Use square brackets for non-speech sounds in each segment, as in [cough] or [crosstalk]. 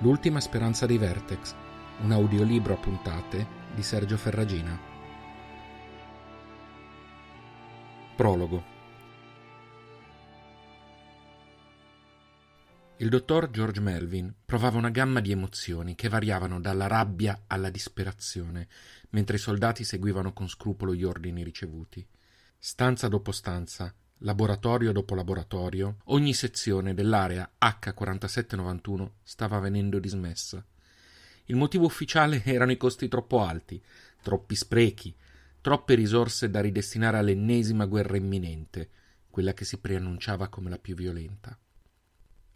L'ultima speranza dei Vertex, un audiolibro a puntate di Sergio Ferragina. Prologo. Il dottor George Melvin provava una gamma di emozioni che variavano dalla rabbia alla disperazione, mentre i soldati seguivano con scrupolo gli ordini ricevuti. Stanza dopo stanza, laboratorio dopo laboratorio, ogni sezione dell'area H4791 stava venendo dismessa. Il motivo ufficiale [laughs] erano i costi troppo alti, troppi sprechi, troppe risorse da ridestinare all'ennesima guerra imminente, quella che si preannunciava come la più violenta.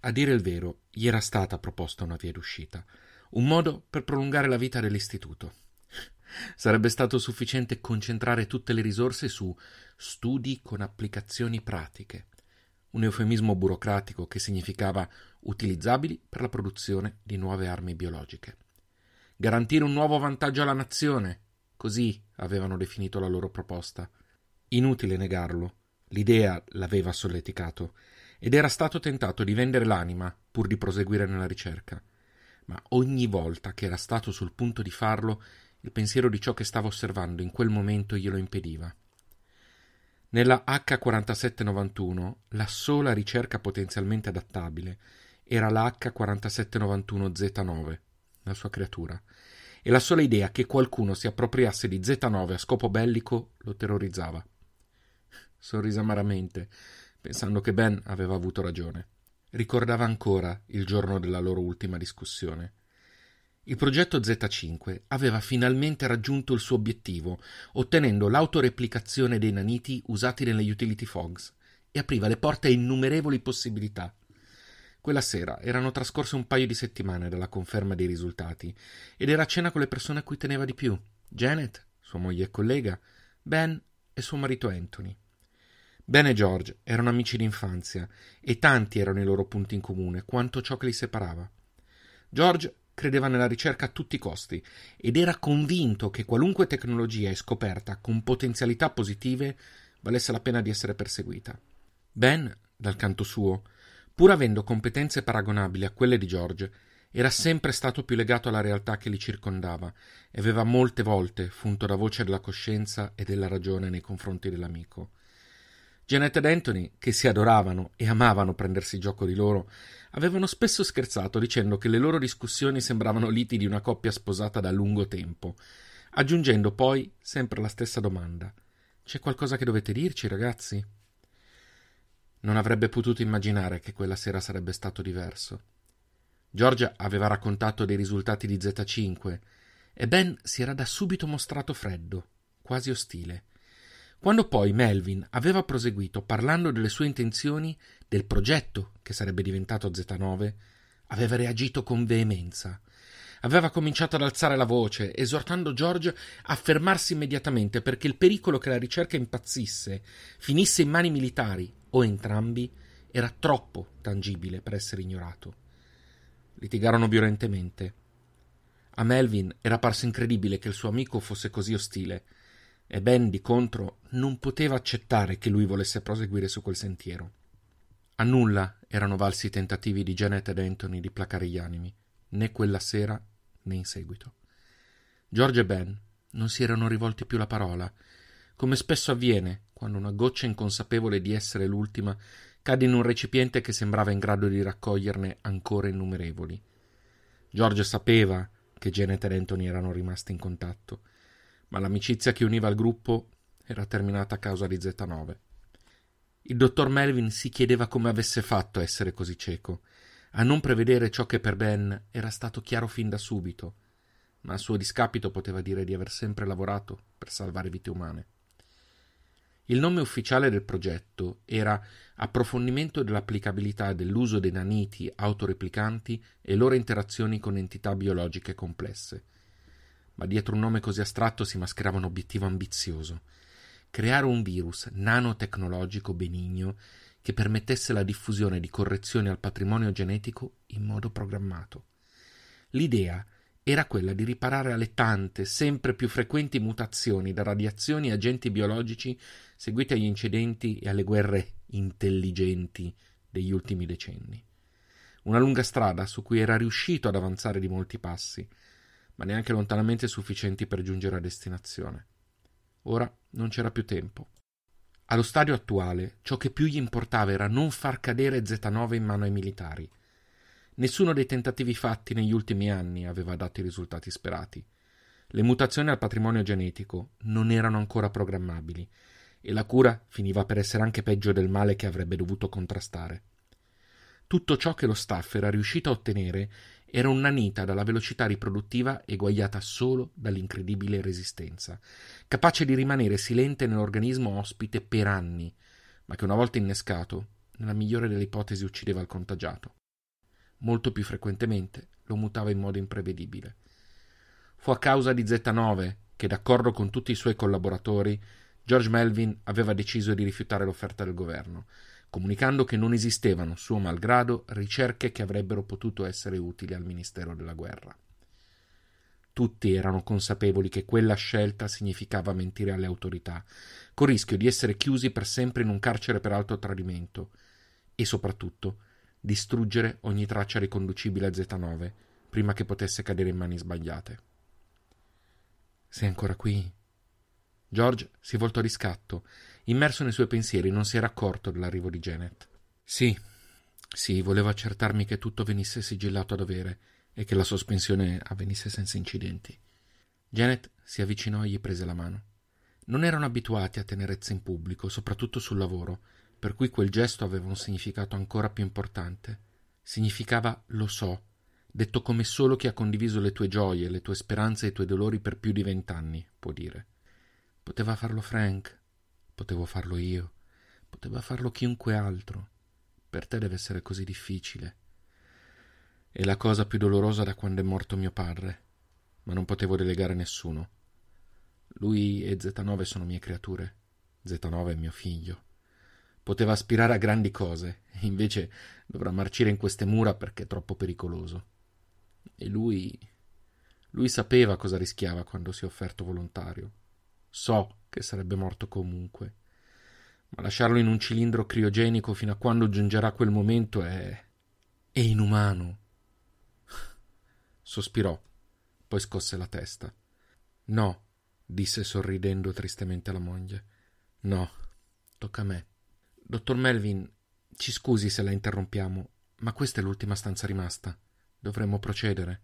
A dire il vero, gli era stata proposta una via d'uscita, un modo per prolungare la vita dell'istituto. Sarebbe stato sufficiente concentrare tutte le risorse su studi con applicazioni pratiche, un eufemismo burocratico che significava utilizzabili per la produzione di nuove armi biologiche. Garantire un nuovo vantaggio alla nazione, così avevano definito la loro proposta. Inutile negarlo, l'idea l'aveva solleticato ed era stato tentato di vendere l'anima pur di proseguire nella ricerca. Ma ogni volta che era stato sul punto di farlo, il pensiero di ciò che stava osservando in quel momento glielo impediva. Nella H4791 la sola ricerca potenzialmente adattabile era la H4791Z9, la sua creatura, e la sola idea che qualcuno si appropriasse di Z9 a scopo bellico lo terrorizzava. [laughs] Sorrise amaramente, pensando che Ben aveva avuto ragione. Ricordava ancora il giorno della loro ultima discussione. Il progetto Z5 aveva finalmente raggiunto il suo obiettivo, ottenendo l'autoreplicazione dei naniti usati nelle utility fogs e apriva le porte a innumerevoli possibilità. Quella sera erano trascorse un paio di settimane dalla conferma dei risultati ed era a cena con le persone a cui teneva di più: Janet, sua moglie e collega, Ben e suo marito Anthony. Ben e George erano amici d'infanzia e tanti erano i loro punti in comune quanto ciò che li separava. George credeva nella ricerca a tutti i costi ed era convinto che qualunque tecnologia e scoperta con potenzialità positive valesse la pena di essere perseguita. Ben, dal canto suo, pur avendo competenze paragonabili a quelle di George, era sempre stato più legato alla realtà che li circondava e aveva molte volte funto la voce della coscienza e della ragione nei confronti dell'amico. Janet ed Anthony, che si adoravano e amavano prendersi gioco di loro, avevano spesso scherzato dicendo che le loro discussioni sembravano liti di una coppia sposata da lungo tempo, aggiungendo poi sempre la stessa domanda: C'è qualcosa che dovete dirci, ragazzi? Non avrebbe potuto immaginare che quella sera sarebbe stato diverso. Giorgia aveva raccontato dei risultati di Z5 e Ben si era da subito mostrato freddo, quasi ostile. Quando poi Melvin aveva proseguito parlando delle sue intenzioni, del progetto che sarebbe diventato Z9, aveva reagito con veemenza. Aveva cominciato ad alzare la voce, esortando George a fermarsi immediatamente perché il pericolo che la ricerca impazzisse, finisse in mani militari o entrambi, era troppo tangibile per essere ignorato. Litigarono violentemente. A Melvin era parso incredibile che il suo amico fosse così ostile e Ben, di contro, non poteva accettare che lui volesse proseguire su quel sentiero. A nulla erano valsi i tentativi di Janet ed Anthony di placare gli animi, né quella sera né in seguito. George e Ben non si erano rivolti più la parola, come spesso avviene quando una goccia inconsapevole di essere l'ultima cade in un recipiente che sembrava in grado di raccoglierne ancora innumerevoli. George sapeva che Janet ed Anthony erano rimasti in contatto ma l'amicizia che univa il gruppo era terminata a causa di Z9. Il dottor Melvin si chiedeva come avesse fatto a essere così cieco, a non prevedere ciò che per Ben era stato chiaro fin da subito, ma a suo discapito poteva dire di aver sempre lavorato per salvare vite umane. Il nome ufficiale del progetto era Approfondimento dell'applicabilità dell'uso dei naniti autoreplicanti e loro interazioni con entità biologiche complesse ma dietro un nome così astratto si mascherava un obiettivo ambizioso creare un virus nanotecnologico benigno che permettesse la diffusione di correzioni al patrimonio genetico in modo programmato. L'idea era quella di riparare alle tante, sempre più frequenti mutazioni da radiazioni e agenti biologici seguiti agli incidenti e alle guerre intelligenti degli ultimi decenni. una lunga strada su cui era riuscito ad avanzare di molti passi, ma neanche lontanamente sufficienti per giungere a destinazione. Ora non c'era più tempo. Allo stadio attuale, ciò che più gli importava era non far cadere Z9 in mano ai militari. Nessuno dei tentativi fatti negli ultimi anni aveva dato i risultati sperati. Le mutazioni al patrimonio genetico non erano ancora programmabili e la cura finiva per essere anche peggio del male che avrebbe dovuto contrastare. Tutto ciò che lo staff era riuscito a ottenere era un nanita dalla velocità riproduttiva eguagliata solo dall'incredibile resistenza, capace di rimanere silente nell'organismo ospite per anni, ma che una volta innescato, nella migliore delle ipotesi uccideva il contagiato. Molto più frequentemente lo mutava in modo imprevedibile. Fu a causa di Z9 che, d'accordo con tutti i suoi collaboratori, George Melvin aveva deciso di rifiutare l'offerta del governo comunicando che non esistevano, suo malgrado, ricerche che avrebbero potuto essere utili al Ministero della Guerra. Tutti erano consapevoli che quella scelta significava mentire alle autorità, con rischio di essere chiusi per sempre in un carcere per alto tradimento e soprattutto distruggere ogni traccia riconducibile a Z9 prima che potesse cadere in mani sbagliate. Sei ancora qui? George si voltò di scatto Immerso nei suoi pensieri, non si era accorto dell'arrivo di Janet. Sì, sì, volevo accertarmi che tutto venisse sigillato a dovere e che la sospensione avvenisse senza incidenti. Janet si avvicinò e gli prese la mano. Non erano abituati a tenerezza in pubblico, soprattutto sul lavoro, per cui quel gesto aveva un significato ancora più importante. Significava lo so, detto come solo chi ha condiviso le tue gioie, le tue speranze e i tuoi dolori per più di vent'anni può dire. Poteva farlo Frank, Potevo farlo io, poteva farlo chiunque altro. Per te deve essere così difficile. È la cosa più dolorosa da quando è morto mio padre, ma non potevo delegare nessuno. Lui e Z9 sono mie creature. Z9 è mio figlio. Poteva aspirare a grandi cose, invece dovrà marcire in queste mura perché è troppo pericoloso. E lui. lui sapeva cosa rischiava quando si è offerto volontario. So che sarebbe morto comunque. Ma lasciarlo in un cilindro criogenico fino a quando giungerà quel momento è. è inumano. [laughs] Sospirò, poi scosse la testa. No, disse sorridendo tristemente alla moglie. No, tocca a me. Dottor Melvin, ci scusi se la interrompiamo, ma questa è l'ultima stanza rimasta. Dovremmo procedere.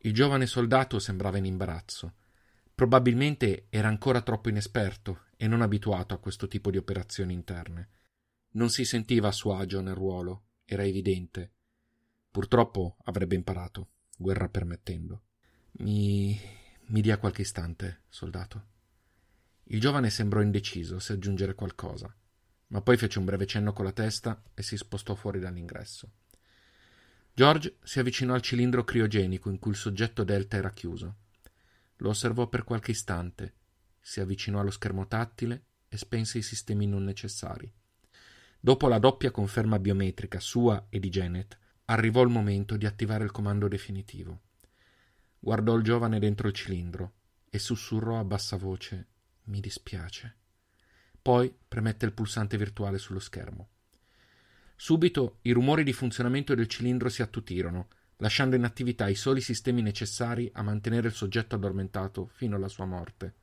Il giovane soldato sembrava in imbarazzo. Probabilmente era ancora troppo inesperto e non abituato a questo tipo di operazioni interne. Non si sentiva a suo agio nel ruolo, era evidente. Purtroppo avrebbe imparato, guerra permettendo. Mi. mi dia qualche istante, soldato. Il giovane sembrò indeciso se aggiungere qualcosa, ma poi fece un breve cenno con la testa e si spostò fuori dall'ingresso. George si avvicinò al cilindro criogenico in cui il soggetto delta era chiuso. Lo osservò per qualche istante, si avvicinò allo schermo tattile e spense i sistemi non necessari. Dopo la doppia conferma biometrica sua e di Janet, arrivò il momento di attivare il comando definitivo. Guardò il giovane dentro il cilindro e sussurrò a bassa voce Mi dispiace. Poi premette il pulsante virtuale sullo schermo. Subito i rumori di funzionamento del cilindro si attutirono lasciando in attività i soli sistemi necessari a mantenere il soggetto addormentato fino alla sua morte.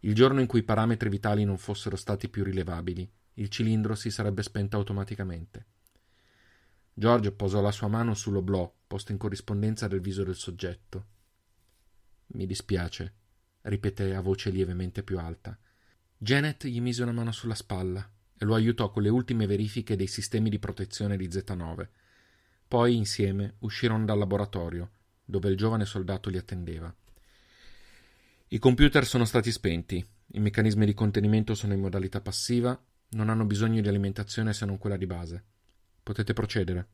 Il giorno in cui i parametri vitali non fossero stati più rilevabili, il cilindro si sarebbe spento automaticamente. George posò la sua mano sull'oblò posto in corrispondenza del viso del soggetto. Mi dispiace, ripeté a voce lievemente più alta. Janet gli mise una mano sulla spalla e lo aiutò con le ultime verifiche dei sistemi di protezione di Z9 poi insieme uscirono dal laboratorio, dove il giovane soldato li attendeva. I computer sono stati spenti, i meccanismi di contenimento sono in modalità passiva, non hanno bisogno di alimentazione se non quella di base. Potete procedere.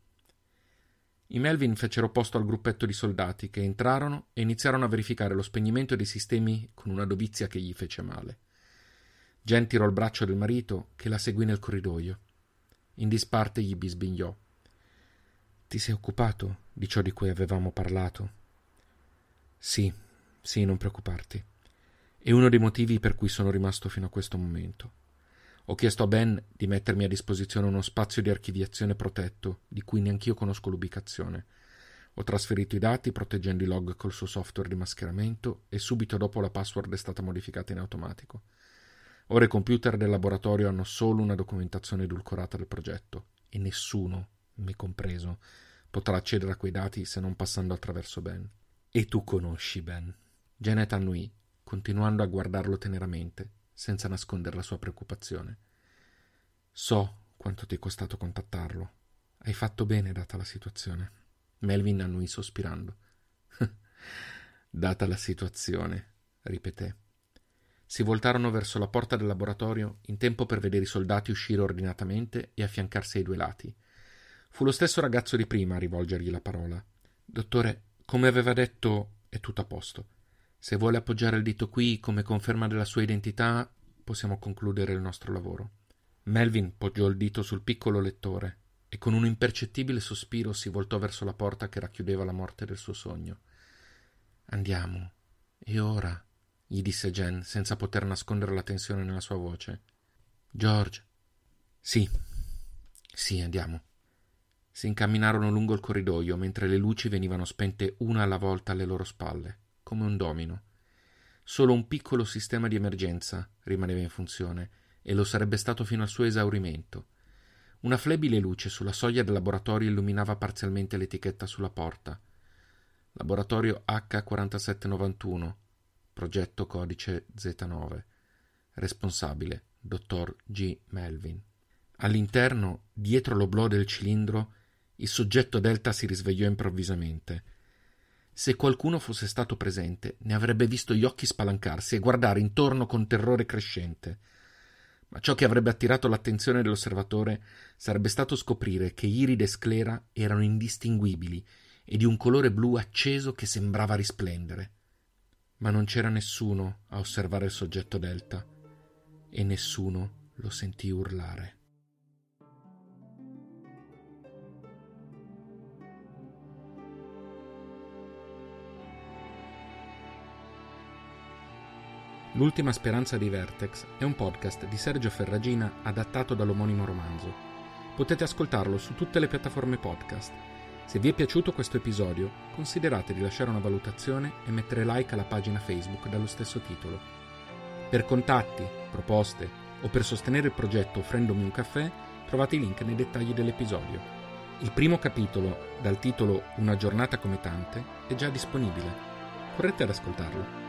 I Melvin fecero posto al gruppetto di soldati che entrarono e iniziarono a verificare lo spegnimento dei sistemi con una dovizia che gli fece male. Jen tirò il braccio del marito che la seguì nel corridoio. In disparte gli bisbigliò. Ti sei occupato di ciò di cui avevamo parlato? Sì, sì, non preoccuparti. È uno dei motivi per cui sono rimasto fino a questo momento. Ho chiesto a Ben di mettermi a disposizione uno spazio di archiviazione protetto, di cui neanch'io conosco l'ubicazione. Ho trasferito i dati proteggendo i log col suo software di mascheramento e subito dopo la password è stata modificata in automatico. Ora i computer del laboratorio hanno solo una documentazione edulcorata del progetto e nessuno, me compreso, potrà accedere a quei dati se non passando attraverso Ben. E tu conosci Ben. Janet annui, continuando a guardarlo teneramente, senza nascondere la sua preoccupazione. So quanto ti è costato contattarlo. Hai fatto bene data la situazione. Melvin annui sospirando. [laughs] data la situazione, ripeté. Si voltarono verso la porta del laboratorio in tempo per vedere i soldati uscire ordinatamente e affiancarsi ai due lati. Fu lo stesso ragazzo di prima a rivolgergli la parola. Dottore, come aveva detto, è tutto a posto. Se vuole appoggiare il dito qui come conferma della sua identità, possiamo concludere il nostro lavoro. Melvin poggiò il dito sul piccolo lettore e con un impercettibile sospiro si voltò verso la porta che racchiudeva la morte del suo sogno. Andiamo. E ora? gli disse Jen, senza poter nascondere la tensione nella sua voce. George. Sì. Sì, andiamo. Si incamminarono lungo il corridoio mentre le luci venivano spente una alla volta alle loro spalle come un domino. Solo un piccolo sistema di emergenza rimaneva in funzione e lo sarebbe stato fino al suo esaurimento. Una flebile luce sulla soglia del laboratorio illuminava parzialmente l'etichetta sulla porta. Laboratorio H4791, progetto codice Z9. Responsabile, dottor G. Melvin. All'interno, dietro l'oblò del cilindro, il soggetto Delta si risvegliò improvvisamente se qualcuno fosse stato presente, ne avrebbe visto gli occhi spalancarsi e guardare intorno con terrore crescente. Ma ciò che avrebbe attirato l'attenzione dell'osservatore sarebbe stato scoprire che iride e sclera erano indistinguibili e di un colore blu acceso che sembrava risplendere. Ma non c'era nessuno a osservare il soggetto delta e nessuno lo sentì urlare. L'ultima speranza di Vertex è un podcast di Sergio Ferragina adattato dall'omonimo romanzo. Potete ascoltarlo su tutte le piattaforme podcast. Se vi è piaciuto questo episodio, considerate di lasciare una valutazione e mettere like alla pagina Facebook dallo stesso titolo. Per contatti, proposte o per sostenere il progetto offrendomi un caffè, trovate i link nei dettagli dell'episodio. Il primo capitolo, dal titolo Una giornata come tante, è già disponibile. Correte ad ascoltarlo.